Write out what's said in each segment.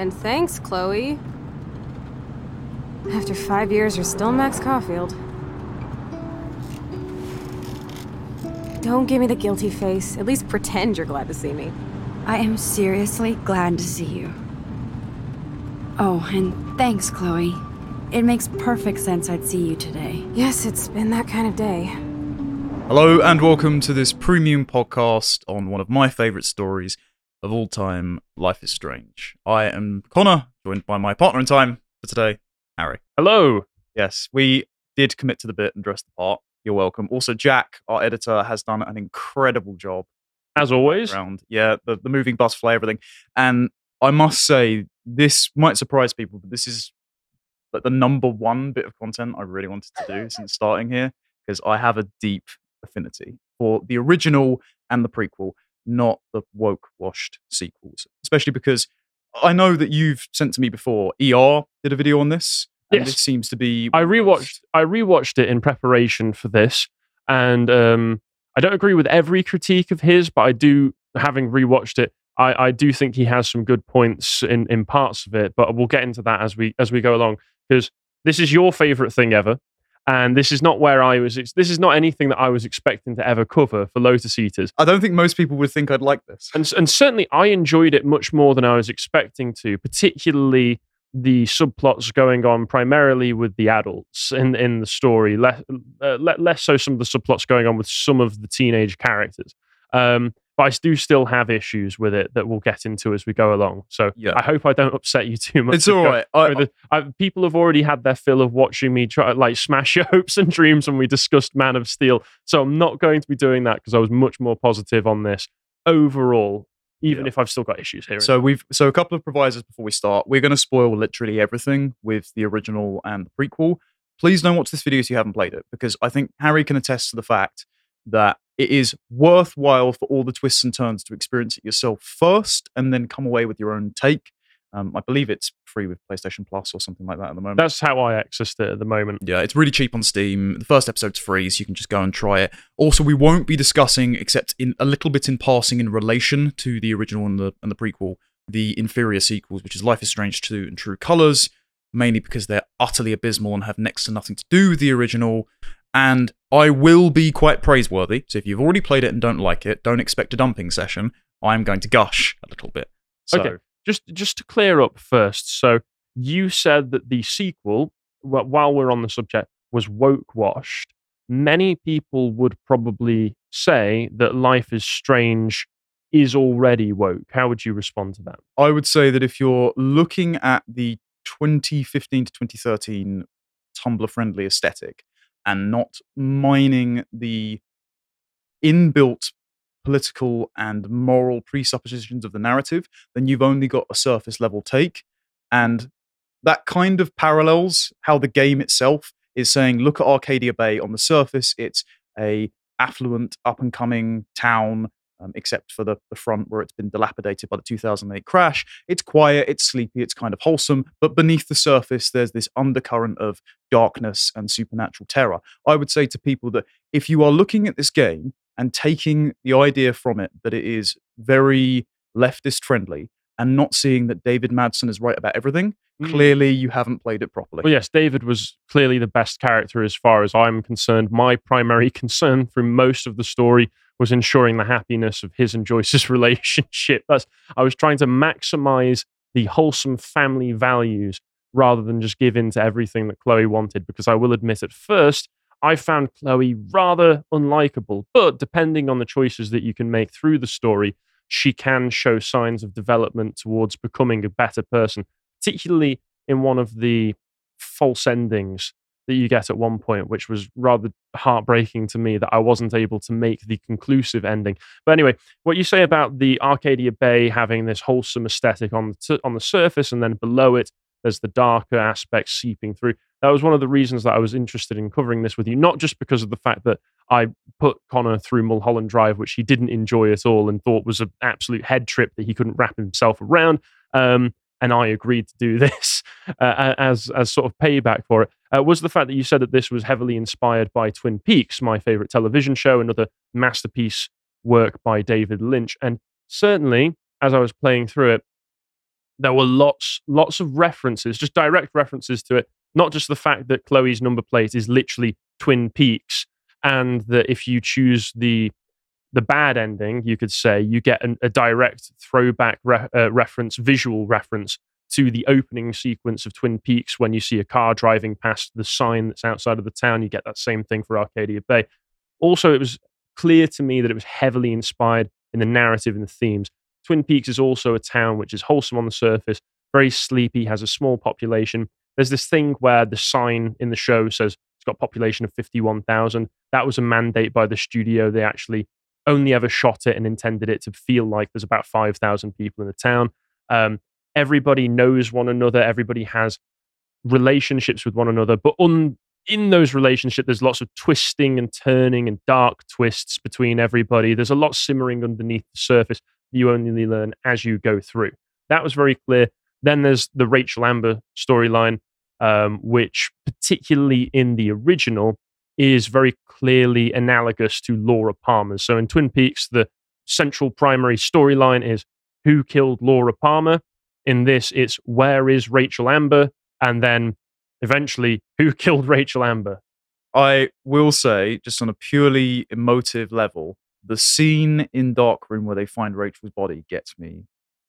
And thanks, Chloe. After five years, you're still Max Caulfield. Don't give me the guilty face. At least pretend you're glad to see me. I am seriously glad to see you. Oh, and thanks, Chloe. It makes perfect sense I'd see you today. Yes, it's been that kind of day. Hello and welcome to this premium podcast on one of my favourite stories of all time, Life is Strange. I am Connor, joined by my partner in time for today, Harry. Hello. Yes, we did commit to the bit and dress the part. You're welcome. Also, Jack, our editor, has done an incredible job. As always. Around, yeah, the, the moving bus fly, everything. And I must say, this might surprise people, but this is like the number one bit of content I really wanted to do since starting here because I have a deep affinity for the original and the prequel, not the woke washed sequels. Especially because I know that you've sent to me before. ER did a video on this. And Yes. this seems to be. I one of those- rewatched I rewatched it in preparation for this and um I don't agree with every critique of his, but I do having rewatched it, I, I do think he has some good points in, in parts of it, but we'll get into that as we as we go along. Because this is your favorite thing ever. And this is not where I was this is not anything that I was expecting to ever cover for Lotus Eaters. I don't think most people would think I'd like this. and and certainly I enjoyed it much more than I was expecting to, particularly the subplots going on primarily with the adults in in the story, less uh, less so some of the subplots going on with some of the teenage characters. Um, but I do still have issues with it that we'll get into as we go along. So Yeah. I hope I don't upset you too much. It's all right. I, I, people have already had their fill of watching me try like smash your hopes and dreams when we discussed Man of Steel. So I'm not going to be doing that because I was much more positive on this overall, even Yeah. if I've still got issues here. So we've so a couple of provisos before we start. We're going to spoil literally everything with the original and the prequel. Please don't watch this video if you haven't played it, because I think Harry can attest to the fact that it is worthwhile for all the twists and turns to experience it yourself first, and then come away with your own take. Um, I believe it's free with PlayStation Plus or something like that at the moment. That's how I accessed it at the moment. Yeah, it's really cheap on Steam. The first episode's free, so you can just go and try it. Also, we won't be discussing, except in a little bit in passing, in relation to the original and the and the prequel, the inferior sequels, which is Life is Strange 2 and True Colors, mainly because they're utterly abysmal and have next to nothing to do with the original. And I will be quite praiseworthy. So if you've already played it and don't like it, don't expect a dumping session. I'm going to gush a little bit. So, Okay. Just just to clear up first. So you said that the sequel, while we're on the subject, was woke washed. Many people would probably say that Life is Strange is already woke. How would you respond to that? I would say that if you're looking at the 2015 to 2013 Tumblr friendly aesthetic and not mining the inbuilt political and moral presuppositions of the narrative, then you've only got a surface level take. And that kind of parallels how the game itself is saying, look at Arcadia Bay on the surface, it's a affluent, up and coming town um, except for the, the front where it's been dilapidated by the 2008 crash. It's quiet, it's sleepy, it's kind of wholesome, but beneath the surface, there's this undercurrent of darkness and supernatural terror. I would say to people that if you are looking at this game and taking the idea from it that it is very leftist friendly and not seeing that David Madsen is right about everything, Mm. clearly you haven't played it properly. Well, yes, David was clearly the best character as far as I'm concerned. My primary concern through most of the story was ensuring the happiness of his and Joyce's relationship. That's I was trying to maximize the wholesome family values rather than just give in to everything that Chloe wanted. Because I will admit, at first, I found Chloe rather unlikable. But depending on the choices that you can make through the story, she can show signs of development towards becoming a better person, particularly in one of the false endings that you get at one point, which was rather heartbreaking to me that I wasn't able to make the conclusive ending. But anyway, what you say about the Arcadia Bay having this wholesome aesthetic on the t- on the surface, and then below it, there's the darker aspects seeping through. That was one of the reasons that I was interested in covering this with you, not just because of the fact that I put Connor through Mulholland Drive, which he didn't enjoy at all and thought was an absolute head trip that he couldn't wrap himself around. Um, and I agreed to do this uh, as as sort of payback for it. Uh, was the fact that you said that this was heavily inspired by Twin Peaks, my favorite television show, another masterpiece work by David Lynch, and certainly as I was playing through it, there were lots, lots of references, just direct references to it. Not just the fact that Chloe's number plate is literally Twin Peaks, and that if you choose the the bad ending, you could say you get an, a direct throwback re- uh, reference, visual reference to the opening sequence of Twin Peaks when you see a car driving past the sign that's outside of the town. You get that same thing for Arcadia Bay. Also, it was clear to me that it was heavily inspired in the narrative and the themes. Twin Peaks is also a town which is wholesome on the surface, very sleepy, has a small population. There's this thing where the sign in the show says it's got population of 51,000. That was a mandate by the studio. They actually only ever shot it and intended it to feel like there's about 5,000 people in the town. Um, everybody knows one another, everybody has relationships with one another, but un- in those relationships, there's lots of twisting and turning and dark twists between everybody. There's a lot simmering underneath the surface. You only learn as you go through. That was very clear. Then there's the Rachel Amber storyline, um, which, particularly in the original, is very clearly analogous to Laura Palmer's. So in Twin Peaks, the central primary storyline is who killed Laura Palmer. In this, it's where is Rachel Amber? And then eventually, who killed Rachel Amber? I will say, just on a purely emotive level, the scene in Darkroom where they find Rachel's body gets me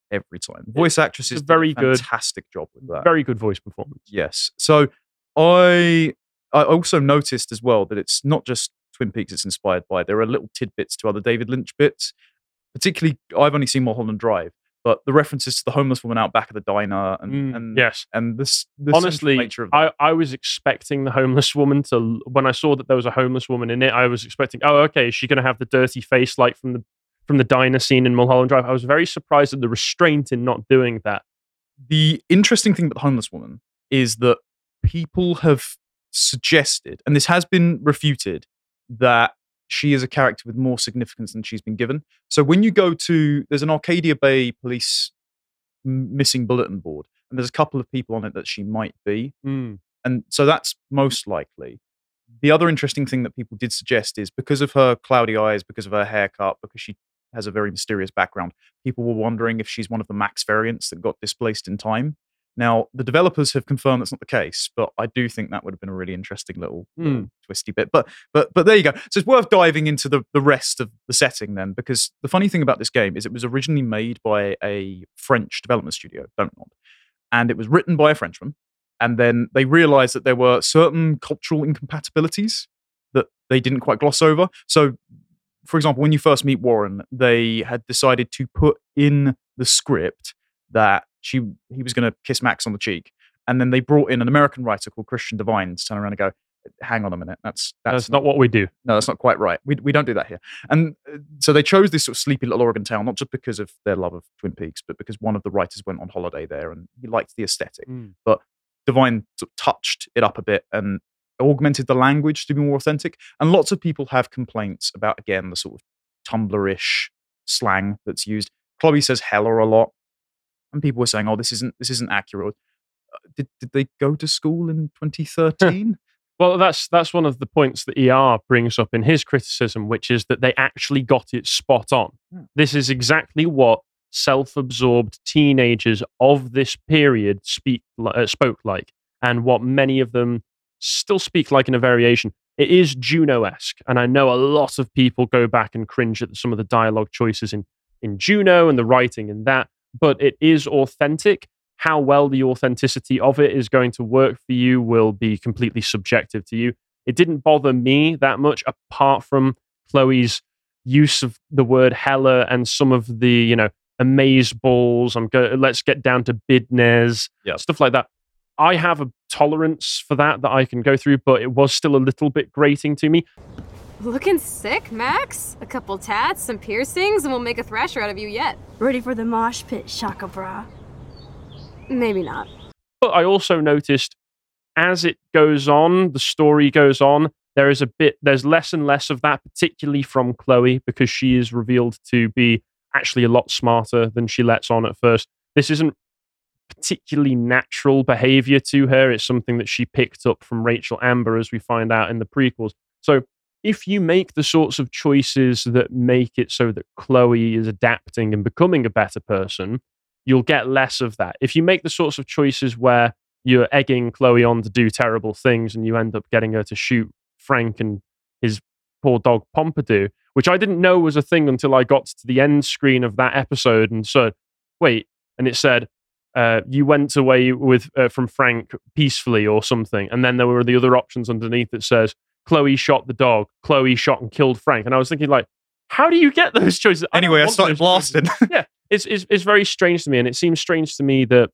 every time. Voice actress is very good. fantastic job with that. Very good voice performance. Yes. So I I also noticed as well that it's not just Twin Peaks it's inspired by. There are little tidbits to other David Lynch bits. Particularly, I've only seen Mulholland Drive, but the references to the homeless woman out back of the diner and, Mm, and yes. and this, Honestly, nature of that. I, I was expecting the homeless woman to, when I saw that there was a homeless woman in it, I was expecting, oh, okay, is she going to have the dirty face like from the from the diner scene in Mulholland Drive? I was very surprised at the restraint in not doing that. the interesting thing about the homeless woman is that people have suggested, and this has been refuted, that she is a character with more significance than she's been given. So when you go to, there's an Arcadia Bay police missing bulletin board, and there's a couple of people on it that she might be. Mm. And so that's most likely. The other interesting thing that people did suggest is because of her cloudy eyes, because of her haircut, because she has a very mysterious background, people were wondering if she's one of the Max variants that got displaced in time. Now, the developers have confirmed that's not the case, but I do think that would have been a really interesting little, Hmm. twisty bit. But but but there you go. So it's worth diving into the, the rest of the setting then, because the funny thing about this game is it was originally made by a French development studio, DONTNOD, and it was written by a Frenchman. And then they realized that there were certain cultural incompatibilities that they didn't quite gloss over. So, for example, when you first meet Warren, they had decided to put in the script that she he was going to kiss Max on the cheek, and then they brought in an American writer called Christian Divine to turn around and go, "Hang on a minute, that's That's, not what we do. no, that's not quite right. We, we don't do that here. And uh, so they chose this sort of sleepy little Oregon town, not just because of their love of Twin Peaks, but because one of the writers went on holiday there and he liked the aesthetic. But Divine sort of touched it up a bit and augmented the language to be more authentic. And lots of people have complaints about, again, the sort of Tumblr-ish slang that's used. Chloe says hella a lot. And people were saying, oh, this isn't this isn't accurate. Uh, Did, did they go to school in 2013? Well, that's that's one of the points that ER brings up in his criticism, which is that they actually got it spot on. Hmm. This is exactly what self-absorbed teenagers of this period speak uh, spoke like, and what many of them still speak like in a variation. It is Juno-esque, and I know a lot of people go back and cringe at some of the dialogue choices in in Juno and the writing in that, but it is authentic how well the authenticity of it is going to work for you will be completely subjective to you. It didn't bother me that much, apart from Chloe's use of the word hella and some of the, you know, amaze balls. I'm go. Let's get down to bidness, Yep. stuff like that. I have a tolerance for that that I can go through, but it was still a little bit grating to me. Looking sick, Max? A couple tats, some piercings, and we'll make a thrasher out of you yet. Ready for the mosh pit, Shaka Bra. Maybe not. But I also noticed as it goes on, the story goes on, there is a bit, there's less and less of that, particularly from Chloe, because she is revealed to be actually a lot smarter than she lets on at first. This isn't particularly natural behavior to her. It's something that she picked up from Rachel Amber, as we find out in the prequels. So if you make the sorts of choices that make it so that Chloe is adapting and becoming a better person, you'll get less of that. If you make the sorts of choices where you're egging Chloe on to do terrible things and you end up getting her to shoot Frank and his poor dog Pompidou, which I didn't know was a thing until I got to the end screen of that episode and said, wait, and it said, uh, you went away with uh, from Frank peacefully or something, and then there were the other options underneath that says Chloe shot the dog, Chloe shot and killed Frank, and I was thinking like, how do you get those choices? I Anyway, I started blasting. yeah, it's, it's it's very strange to me, and it seems strange to me that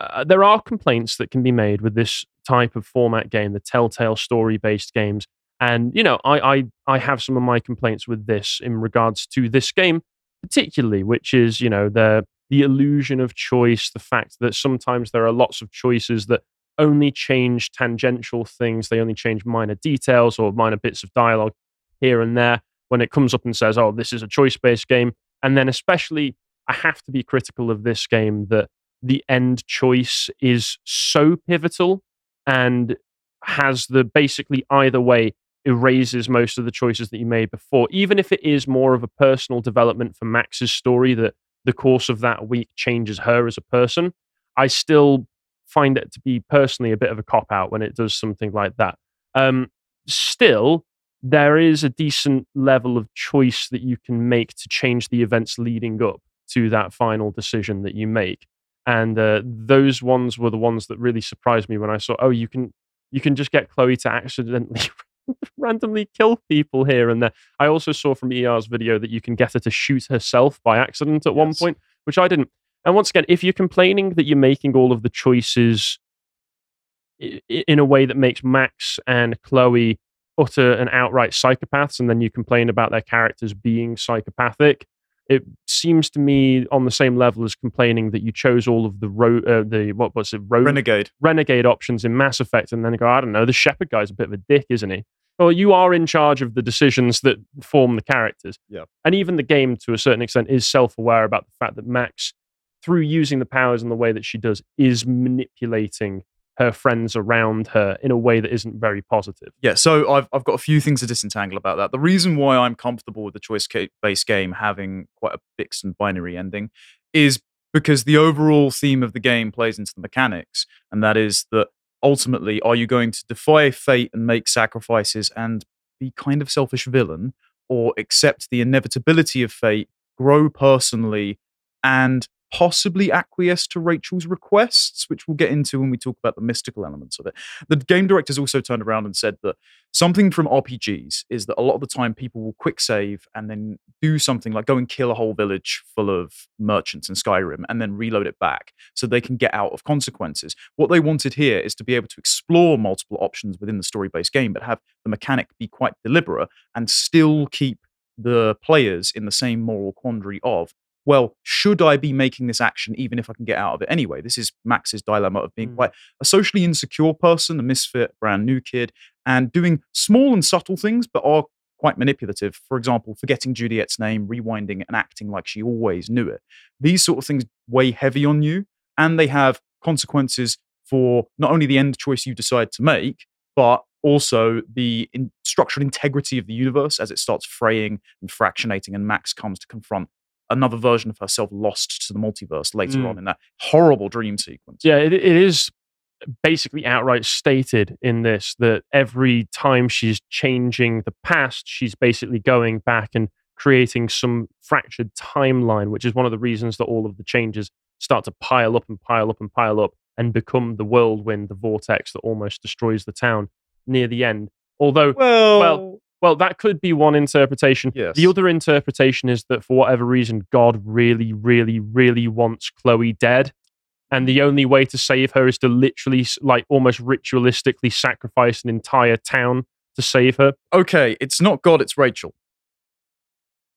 uh, there are complaints that can be made with this type of format game, the Telltale story-based games, and you know, I I I have some of my complaints with this in regards to this game particularly, which is you know the the illusion of choice, the fact that sometimes there are lots of choices that only change tangential things, they only change minor details or minor bits of dialogue here and there when it comes up and says, oh, this is a choice based game. And then, especially, I have to be critical of this game that the end choice is so pivotal and has the basically either way erases most of the choices that you made before, even if it is more of a personal development for Max's story that the course of that week changes her as a person. I still find it to be personally a bit of a cop out when it does something like that. Um, still, there is a decent level of choice that you can make to change the events leading up to that final decision that you make. And uh, those ones were the ones that really surprised me when I saw, oh, you can you can just get Chloe to accidentally randomly kill people here and there. I also saw from ER's video that you can get her to shoot herself by accident at one point, which I didn't. And once again, if you're complaining that you're making all of the choices in a way that makes Max and Chloe utter and outright psychopaths, and then you complain about their characters being psychopathic, it seems to me on the same level as complaining that you chose all of the ro- uh, the what was it road Renegade. renegade options in Mass Effect, and then go, I don't know, the Shepard guy's a bit of a dick, isn't he? Well, you are in charge of the decisions that form the characters. Yeah. And even the game, to a certain extent, is self aware about the fact that Max, through using the powers in the way that she does, is manipulating her friends around her in a way that isn't very positive. Yeah, so I've I've got a few things to disentangle about that. The reason why I'm comfortable with the choice based game having quite a fixed and binary ending is because the overall theme of the game plays into the mechanics, and that is that ultimately, are you going to defy fate and make sacrifices and be kind of selfish villain, or accept the inevitability of fate, grow personally, and possibly acquiesce to Rachel's requests, which we'll get into when we talk about the mystical elements of it. The game directors also turned around and said that something from RPGs is that a lot of the time people will quick save and then do something like go and kill a whole village full of merchants in Skyrim and then reload it back so they can get out of consequences. What they wanted here is to be able to explore multiple options within the story based game, but have the mechanic be quite deliberate and still keep the players in the same moral quandary of well, should I be making this action even if I can get out of it anyway? This is Max's dilemma of being Mm. quite a socially insecure person, a misfit, brand new kid, and doing small and subtle things, but are quite manipulative. For example, forgetting Juliet's name, rewinding and acting like she always knew it. These sort of things weigh heavy on you, and they have consequences for not only the end choice you decide to make, but also the in- structural integrity of the universe as it starts fraying and fractionating, and Max comes to confront another version of herself lost to the multiverse later Mm. on in that horrible dream sequence. Yeah, it, it is basically outright stated in this that every time she's changing the past, she's basically going back and creating some fractured timeline, which is one of the reasons that all of the changes start to pile up and pile up and pile up and become the whirlwind, the vortex that almost destroys the town near the end. Although Well, Well, Well, that could be one interpretation. Yes. The other interpretation is that for whatever reason, God really, really, really wants Chloe dead. And the only way to save her is to literally, like, almost ritualistically sacrifice an entire town to save her. okay, it's not God, it's Rachel.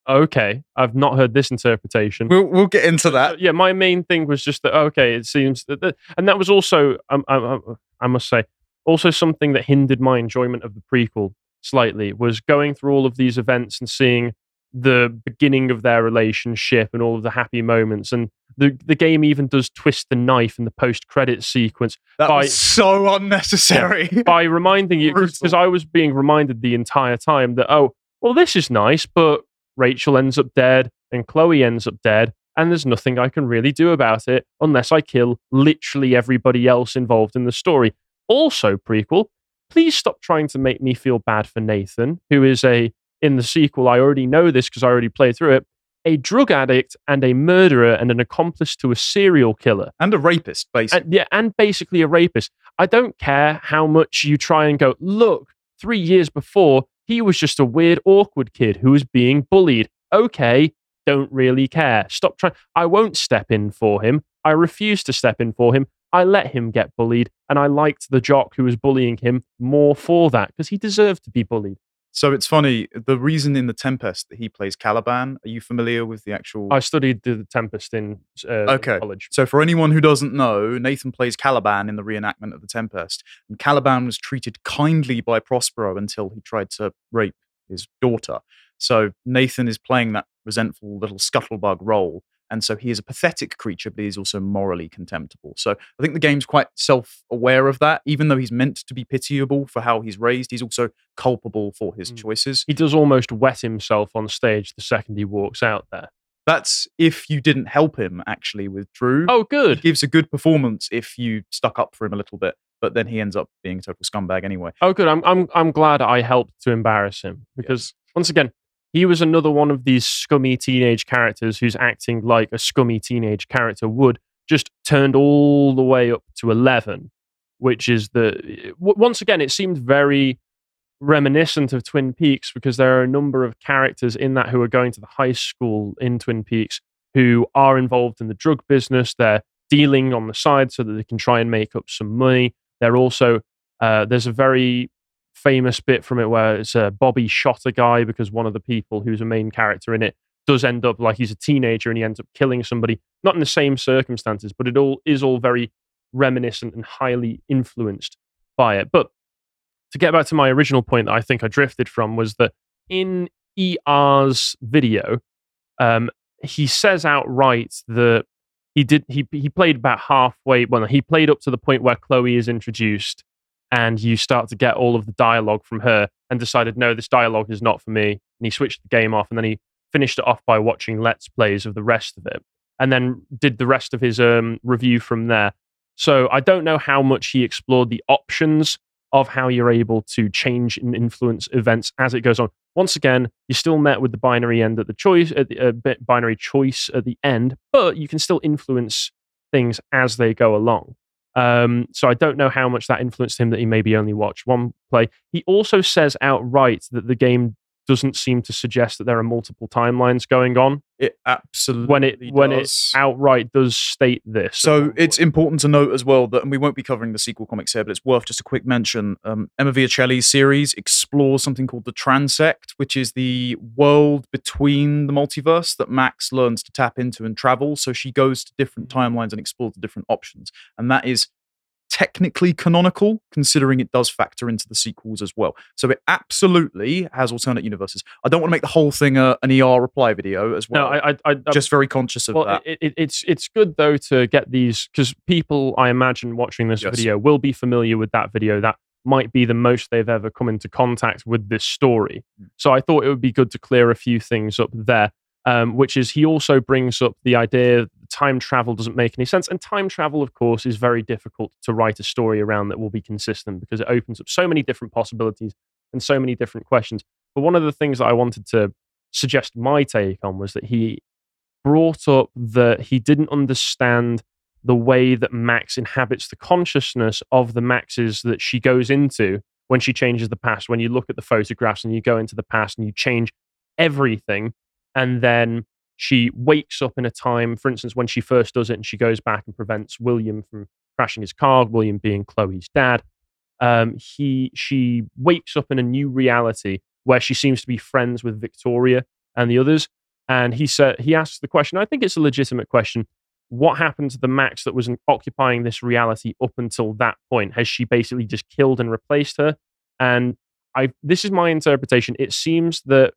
Okay, I've not heard this interpretation. We'll we'll get into that. yeah, my main thing was just that. Okay, it seems that, and that was also, um, I, I, I must say, also something that hindered my enjoyment of the prequel slightly was going through all of these events and seeing the beginning of their relationship and all of the happy moments. And the the game even does twist the knife in the post credit sequence That by- was so unnecessary. by reminding you because I was being reminded the entire time that oh well this is nice, but Rachel ends up dead and Chloe ends up dead, and there's nothing I can really do about it unless I kill literally everybody else involved in the story. Also, prequel, please stop trying to make me feel bad for Nathan, who is a, in the sequel, I already know this because I already played through it, a drug addict and a murderer and an accomplice to a serial killer. And a rapist, basically. And, yeah, and basically a rapist. I don't care how much you try and go, look, three years before, he was just a weird, awkward kid who was being bullied. Okay, don't really care. Stop trying. I won't step in for him. I refuse to step in for him. I let him get bullied, and I liked the jock who was bullying him more for that because he deserved to be bullied. So it's funny. The reason in the Tempest that he plays Caliban. Are you familiar with the actual? I studied the Tempest in uh, Okay. college. So for anyone who doesn't know, Nathan plays Caliban in the reenactment of the Tempest, and Caliban was treated kindly by Prospero until he tried to rape his daughter. So Nathan is playing that resentful little scuttlebug role, and so he is a pathetic creature, but he's also morally contemptible. So I think the game's quite self-aware of that. Even though he's meant to be pitiable for how he's raised, he's also culpable for his Mm. choices. He does almost wet himself on stage the second he walks out there. That's if you didn't help him actually with Drew. Oh, he good. gives a good performance if you stuck up for him a little bit, but then he ends up being a total scumbag anyway. Oh, good. I'm, I'm, I'm glad I helped to embarrass him because, once again, he was another one of these scummy teenage characters who's acting like a scummy teenage character would, just turned all the way up to 11, which is the. Once again, it seemed very reminiscent of Twin Peaks because there are a number of characters in that who are going to the high school in Twin Peaks who are involved in the drug business. They're dealing on the side so that they can try and make up some money. They're also uh, there's a very famous bit from it where it's uh, Bobby shot a guy because one of the people who's a main character in it does end up like he's a teenager and he ends up killing somebody, not in the same circumstances, but it all is all very reminiscent and highly influenced by it. But to get back to my original point that I think I drifted from was that in ER's video, um, he says outright that he did he he played about halfway. Well, he played up to the point where Chloe is introduced, and you start to get all of the dialogue from her, and decided no, this dialogue is not for me. And he switched the game off, and then he finished it off by watching let's plays of the rest of it, and then did the rest of his um, review from there. So I don't know how much he explored the options of how you're able to change and influence events as it goes on. Once again, you're still met with the binary end at the choice, at the, uh, binary choice at the end, but you can still influence things as they go along. Um, so I don't know how much that influenced him that he maybe only watched one play. He also says outright that the game doesn't seem to suggest that there are multiple timelines going on It absolutely when it when it outright does state this. So it's important to note as well that, and we won't be covering the sequel comics here, but it's worth just a quick mention. Um, Emma Vieceli's series explores something called the Transect, which is the world between the multiverse that Max learns to tap into and travel. So she goes to different timelines and explores the different options, and that is technically canonical, considering it does factor into the sequels as well. So it absolutely has alternate universes. I don't want to make the whole thing a, an ER reply video as well. no, I, I, I, just very conscious of well, that. it, it, it's it's good though to get these because people, I imagine, watching this Yes. video will be familiar with that video. That might be the most they've ever come into contact with this story. Mm. So I thought it would be good to clear a few things up there. Um, which is he also brings up the idea time travel doesn't make any sense, and time travel, of course, is very difficult to write a story around that will be consistent because it opens up so many different possibilities and so many different questions. But one of the things that I wanted to suggest my take on was that he brought up that he didn't understand the way that Max inhabits the consciousness of the Maxes that she goes into when she changes the past. When you look at the photographs and you go into the past and you change everything, and then she wakes up in a time, for instance, when she first does it and she goes back and prevents William from crashing his car, William being Chloe's dad. Um, he she wakes up in a new reality where she seems to be friends with Victoria and the others. And he said he asks the question. I think it's a legitimate question. What happened to the Max that was occupying this reality up until that point? Has she basically just killed and replaced her? And I this is my interpretation. It seems that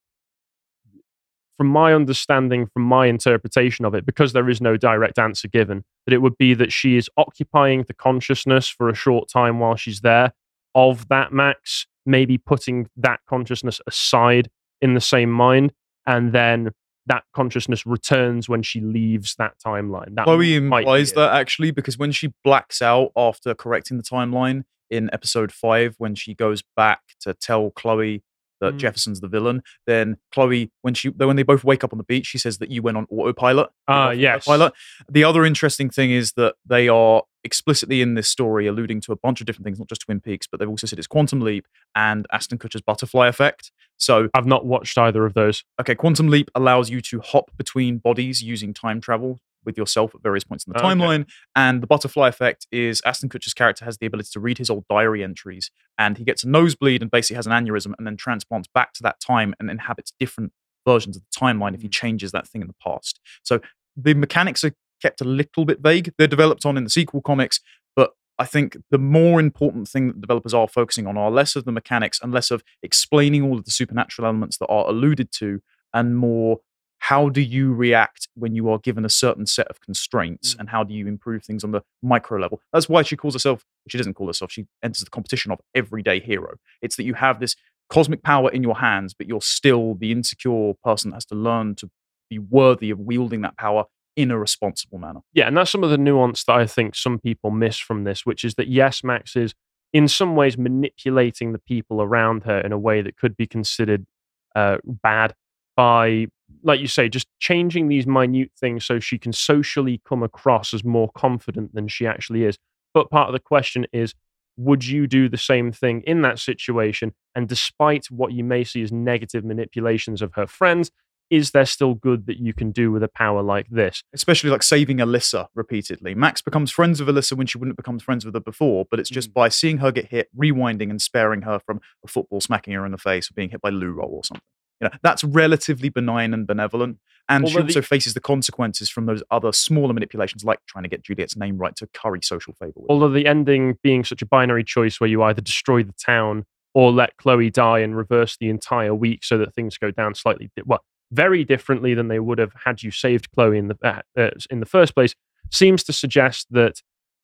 from my understanding, from my interpretation of it, because there is no direct answer given, that it would be that she is occupying the consciousness for a short time while she's there of that Max, maybe putting that consciousness aside in the same mind, and then that consciousness returns when she leaves that timeline. That Chloe implies that actually because when she blacks out after correcting the timeline in episode five, when she goes back to tell Chloe that Mm. Jefferson's the villain, then Chloe, when she when they both wake up on the beach, she says that you went on autopilot. Ah, off yes. autopilot. The other interesting thing is that they are explicitly in this story alluding to a bunch of different things, not just Twin Peaks, but they've also said it's Quantum Leap and Ashton Kutcher's butterfly effect. So I've not watched either of those. Okay, Quantum Leap allows you to hop between bodies using time travel with yourself at various points in the oh, Okay. timeline. And the butterfly effect is Ashton Kutcher's character has the ability to read his old diary entries and he gets a nosebleed and basically has an aneurysm and then transplants back to that time and inhabits different versions of the timeline if he mm. changes that thing in the past. So the mechanics are kept a little bit vague. They're developed on in the sequel comics, but I think the more important thing that developers are focusing on are less of the mechanics and less of explaining all of the supernatural elements that are alluded to, and more how do you react when you are given a certain set of constraints and how do you improve things on the micro level. That's why she calls herself, she doesn't call herself, she enters the competition of everyday hero. It's that you have this cosmic power in your hands, but you're still the insecure person that has to learn to be worthy of wielding that power in a responsible manner. Yeah, and that's some of the nuance that I think some people miss from this, which is that yes, Max is in some ways manipulating the people around her in a way that could be considered uh, bad by, like you say, just changing these minute things so she can socially come across as more confident than she actually is. But part of the question is, would you do the same thing in that situation? And despite what you may see as negative manipulations of her friends, is there still good that you can do with a power like this? especially like saving Alyssa repeatedly. Max becomes friends with Alyssa when she wouldn't become friends with her before, but it's just mm. by seeing her get hit, rewinding and sparing her from a football smacking her in the face or being hit by loo roll or something. You know, that's relatively benign and benevolent. And she Although the- also faces the consequences from those other smaller manipulations, like trying to get Juliet's name right to curry social favor. Although the ending being such a binary choice where you either destroy the town or let Chloe die and reverse the entire week so that things go down slightly, di- well, very differently than they would have had you saved Chloe in the uh, uh, in the first place, seems to suggest that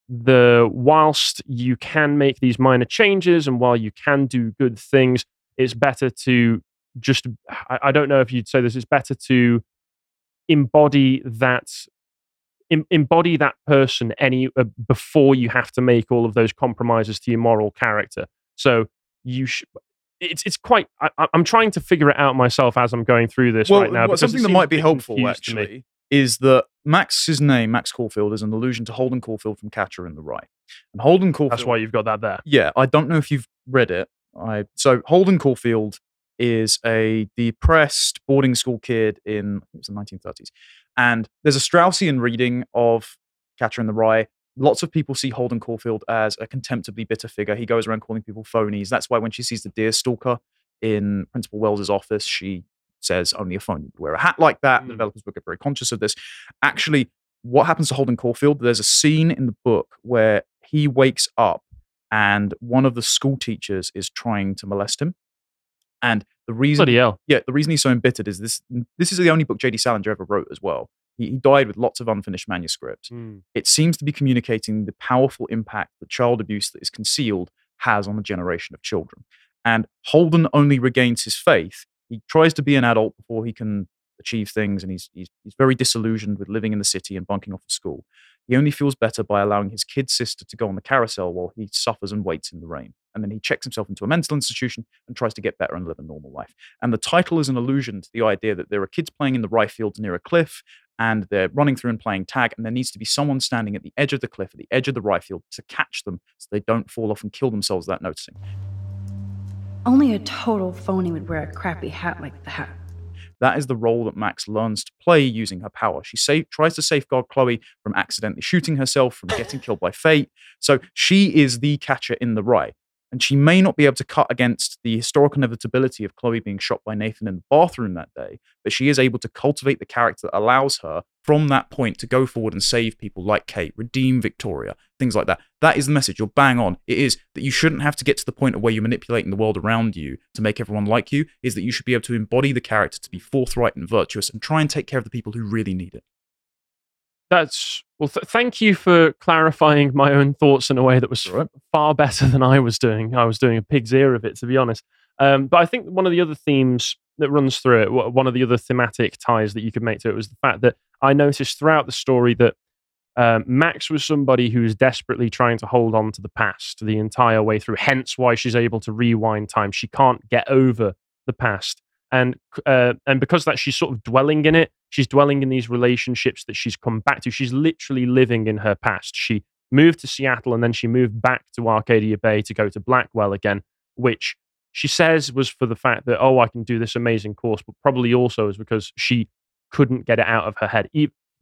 the whilst you can make these minor changes and while you can do good things, it's better to just I, I don't know if you'd say this. It's better to embody that em- embody that person any uh, before you have to make all of those compromises to your moral character. So you should. It's it's quite. I, I'm trying to figure it out myself as I'm going through this well, right now. because something that might be helpful confused to me. actually is that Max's name, Max Caulfield, is an allusion to Holden Caulfield from Catcher in the Rye. And Holden Caulfield That's why you've got that there. Yeah, I don't know if you've read it. I so Holden Caulfield is a depressed boarding school kid in it was the 1930s, and there's a Straussian reading of Catcher in the Rye. Lots of people see Holden Caulfield as a contemptibly bitter figure. He goes around calling people phonies. That's why when she sees the deer stalker in Principal Wells's office, she says only a phony would wear a hat like that. The Mm. developers will get very conscious of this. Actually, what happens to Holden Caulfield? There's a scene in the book where he wakes up and one of the school teachers is trying to molest him. And the reason, yeah, the reason he's so embittered is this. This is the only book J.D. Salinger ever wrote as well. He, he died with lots of unfinished manuscripts. Hmm. It seems to be communicating the powerful impact that child abuse that is concealed has on a generation of children. And Holden only regains his faith. He tries to be an adult before he can achieve things, and he's, he's, he's very disillusioned with living in the city and bunking off of school. He only feels better by allowing his kid sister to go on the carousel while he suffers and waits in the rain. And then he checks himself into a mental institution and tries to get better and live a normal life. And the title is an allusion to the idea that there are kids playing in the rye fields near a cliff and they're running through and playing tag, and there needs to be someone standing at the edge of the cliff, at the edge of the rye field, to catch them so they don't fall off and kill themselves without noticing. Only a total phony would wear a crappy hat like that. That is the role that Max learns to play using her power. She sa- tries to safeguard Chloe from accidentally shooting herself, from getting killed by fate. So she is the catcher in the rye. And she may not be able to cut against the historical inevitability of Chloe being shot by Nathan in the bathroom that day, but she is able to cultivate the character that allows her from that point to go forward and save people like Kate, redeem Victoria, things like that. That is the message. You're bang on. It is that you shouldn't have to get to the point of where you're manipulating the world around you to make everyone like you, is that you should be able to embody the character to be forthright and virtuous and try and take care of the people who really need it. That's well. Th- thank you for clarifying my own thoughts in a way that was right. far better than I was doing. I was doing a pig's ear of it, to be honest. Um, but I think one of the other themes that runs through it, one of the other thematic ties that you could make to it was the fact that I noticed throughout the story that um, Max was somebody who was desperately trying to hold on to the past the entire way through. Hence, why she's able to rewind time. She can't get over the past, and uh, and because that she's sort of dwelling in it. She's dwelling in these relationships that she's come back to. She's literally living in her past. She moved to Seattle and then she moved back to Arcadia Bay to go to Blackwell again, which she says was for the fact that oh I can do this amazing course, but probably also is because she couldn't get it out of her head,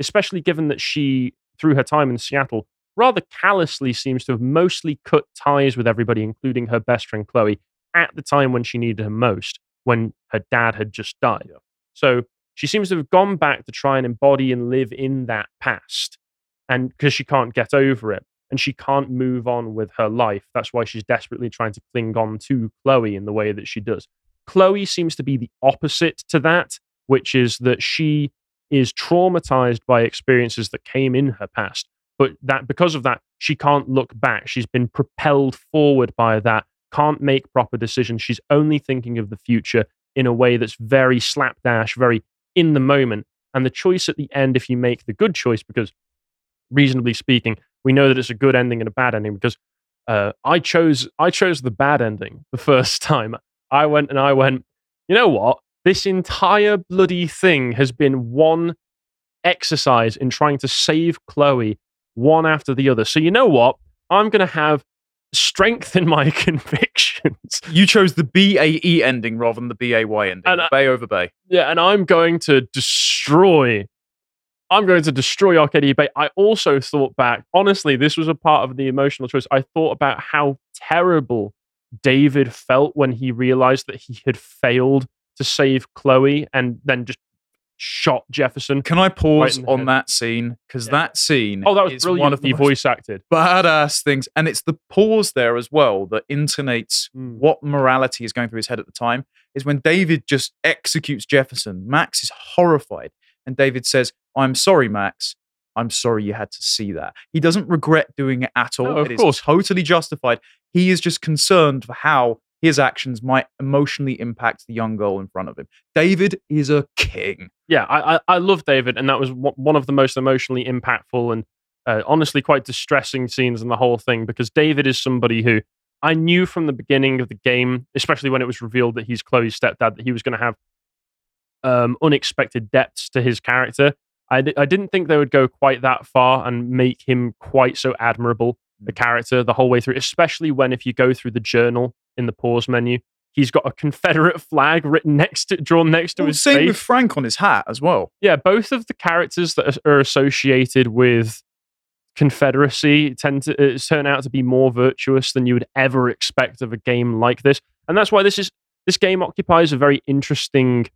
especially given that she through her time in Seattle rather callously seems to have mostly cut ties with everybody, including her best friend Chloe, at the time when she needed her most, when her dad had just died. So she seems to have gone back to try and embody and live in that past. And because she can't get over it and she can't move on with her life. That's why she's desperately trying to cling on to Chloe in the way that she does. Chloe seems to be the opposite to that, which is that she is traumatized by experiences that came in her past. But that because of that, she can't look back. She's been propelled forward by that, can't make proper decisions. She's only thinking of the future in a way that's very slapdash, very in the moment. And the choice at the end, if you make the good choice, because reasonably speaking, we know that it's a good ending and a bad ending because uh, I chose I chose the bad ending the first time. I went and I went, you know what? This entire bloody thing has been one exercise in trying to save Chloe one after the other. So you know what? I'm going to have strength in my convictions. You chose the B A E ending rather than the B A Y ending. And I- Bae over Bay. Yeah, and I'm going to destroy. I'm going to destroy Arcadia Bay. I also thought back. Honestly, this was a part of the emotional choice. I thought about how terrible David felt when he realized that he had failed to save Chloe and then just shot Jefferson. Can I pause the on head. that scene? Because Yeah. that scene Oh, that was is one of the voice acted. badass things. And it's the pause there as well that intonates Mm. what morality is going through his head at the time. Is when David just executes Jefferson. Max is horrified. And David says, I'm sorry, Max. I'm sorry you had to see that. He doesn't regret doing it at all. No, of It course. totally justified. He is just concerned for how his actions might emotionally impact the young girl in front of him. David is a king. yeah, I, I I love David, and that was one of the most emotionally impactful and uh, honestly quite distressing scenes in the whole thing because David is somebody who I knew from the beginning of the game, especially when it was revealed that he's Chloe's stepdad, that he was going to have um, unexpected depths to his character. I d- I didn't think they would go quite that far and make him quite so admirable the character the whole way through, especially when if you go through the journal in the pause menu, he's got a Confederate flag written next to drawn next to Well, his same face. With Frank on his hat as well. yeah, both of the characters that are associated with Confederacy tend to uh, turn out to be more virtuous than you would ever expect of a game like this, and that's why this is this game occupies a very interesting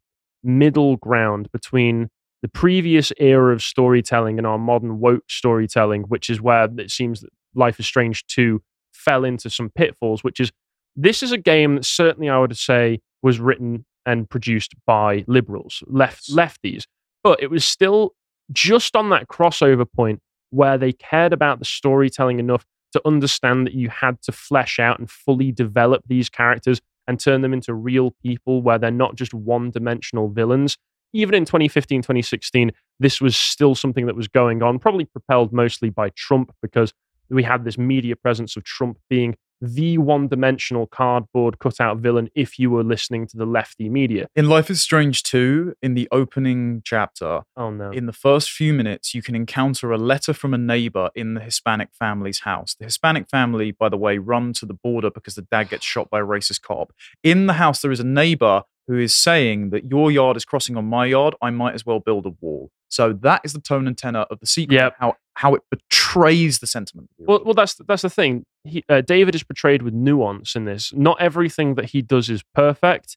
middle ground between the previous era of storytelling and our modern woke storytelling, which is where it seems that Life is Strange 2 fell into some pitfalls, which is this is a game that certainly I would say was written and produced by liberals, left lefties, but it was still just on that crossover point where they cared about the storytelling enough to understand that you had to flesh out and fully develop these characters and turn them into real people where they're not just one dimensional villains. Even in 2015, 2016, this was still something that was going on, probably propelled mostly by Trump because we had this media presence of Trump being the one dimensional cardboard cutout villain if you were listening to the lefty media. In Life is Strange 2, in the opening chapter, Oh no. in the first few minutes, you can encounter a letter from a neighbor in the Hispanic family's house. The Hispanic family, by the way, run to the border because the dad gets shot by a racist cop. In the house, there is a neighbor who is saying that your yard is crossing on my yard. I might as well build a wall. So that is the tone and tenor of the sequel. Yep. How how it betrays the sentiment. the Well, well, that's that's the thing. He, uh, David is portrayed with nuance in this. Not everything that he does is perfect,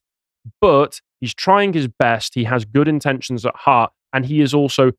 but he's trying his best. He has good intentions at heart, and he is also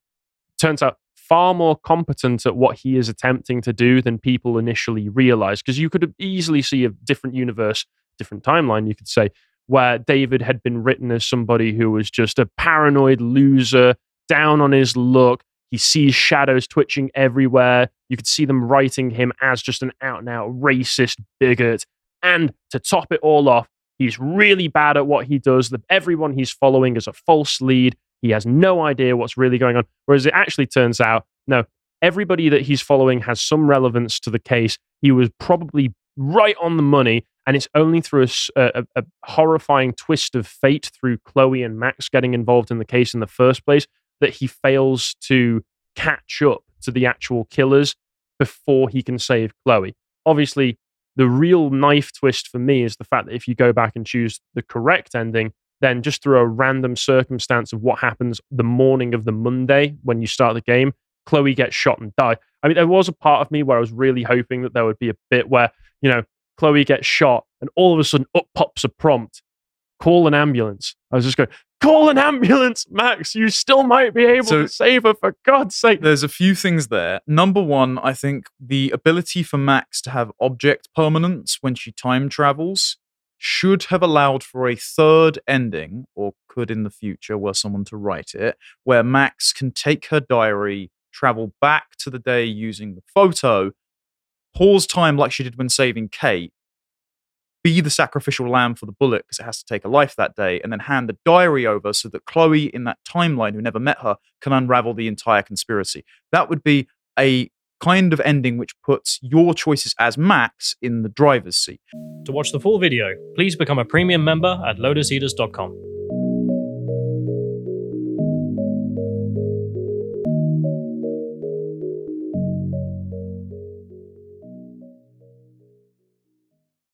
turns out far more competent at what he is attempting to do than people initially realize. Because you could easily see a different universe, different timeline. You could say where David had been written as somebody who was just a paranoid loser, down on his luck. He sees shadows twitching everywhere. You could see them writing him as just an out and out racist bigot. And to top it all off, He's really bad at what he does. Everyone he's following is a false lead. He has no idea what's really going on. Whereas it actually turns out, no, everybody that he's following has some relevance to the case. He was probably right on the money. And it's only through a, a, a, horrifying twist of fate through Chloe and Max getting involved in the case in the first place that he fails to catch up to the actual killers before he can save Chloe. Obviously, the real knife twist for me is the fact that if you go back and choose the correct ending, then just through a random circumstance of what happens the morning of the Monday when you start the game, Chloe gets shot and die. I mean, there was a part of me where I was really hoping that there would be a bit where, you know, Chloe gets shot and all of a sudden up pops a prompt call an ambulance. I was just going, call an ambulance, Max. You still might be able so, to save her for God's sake. There's a few things there. Number one, I think the ability for Max to have object permanence when she time travels should have allowed for a third ending, or could in the future, were someone to write it, where Max can take her diary, travel back to the day using the photo, pause time like she did when saving Kate, be the sacrificial lamb for the bullet because it has to take a life that day, and then hand the diary over so that Chloe, in that timeline, who never met her, can unravel the entire conspiracy. That would be a kind of ending which puts your choices as Max in the driver's seat. To watch the full video, please become a premium member at lotuseaters.com.